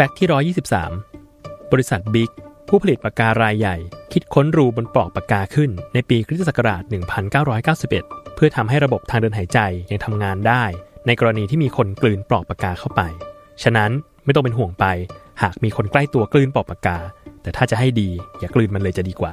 แฟกต์ที่ 123 บริษัทบิ๊กผู้ผลิตปากการายใหญ่ คิดค้นรูบนปลอกปากกาขึ้น ในปีคริสตศักราช 1991 เพื่อทำให้ระบบทางเดินหายใจยังทำงานได้ ในกรณีที่มีคนกลืนปลอกปากกาเข้าไป ฉะนั้นไม่ต้องเป็นห่วงไป หากมีคนใกล้ตัวกลืนปลอกปากกา แต่ถ้าจะให้ดีอย่ากลืนมันเลยจะดีกว่า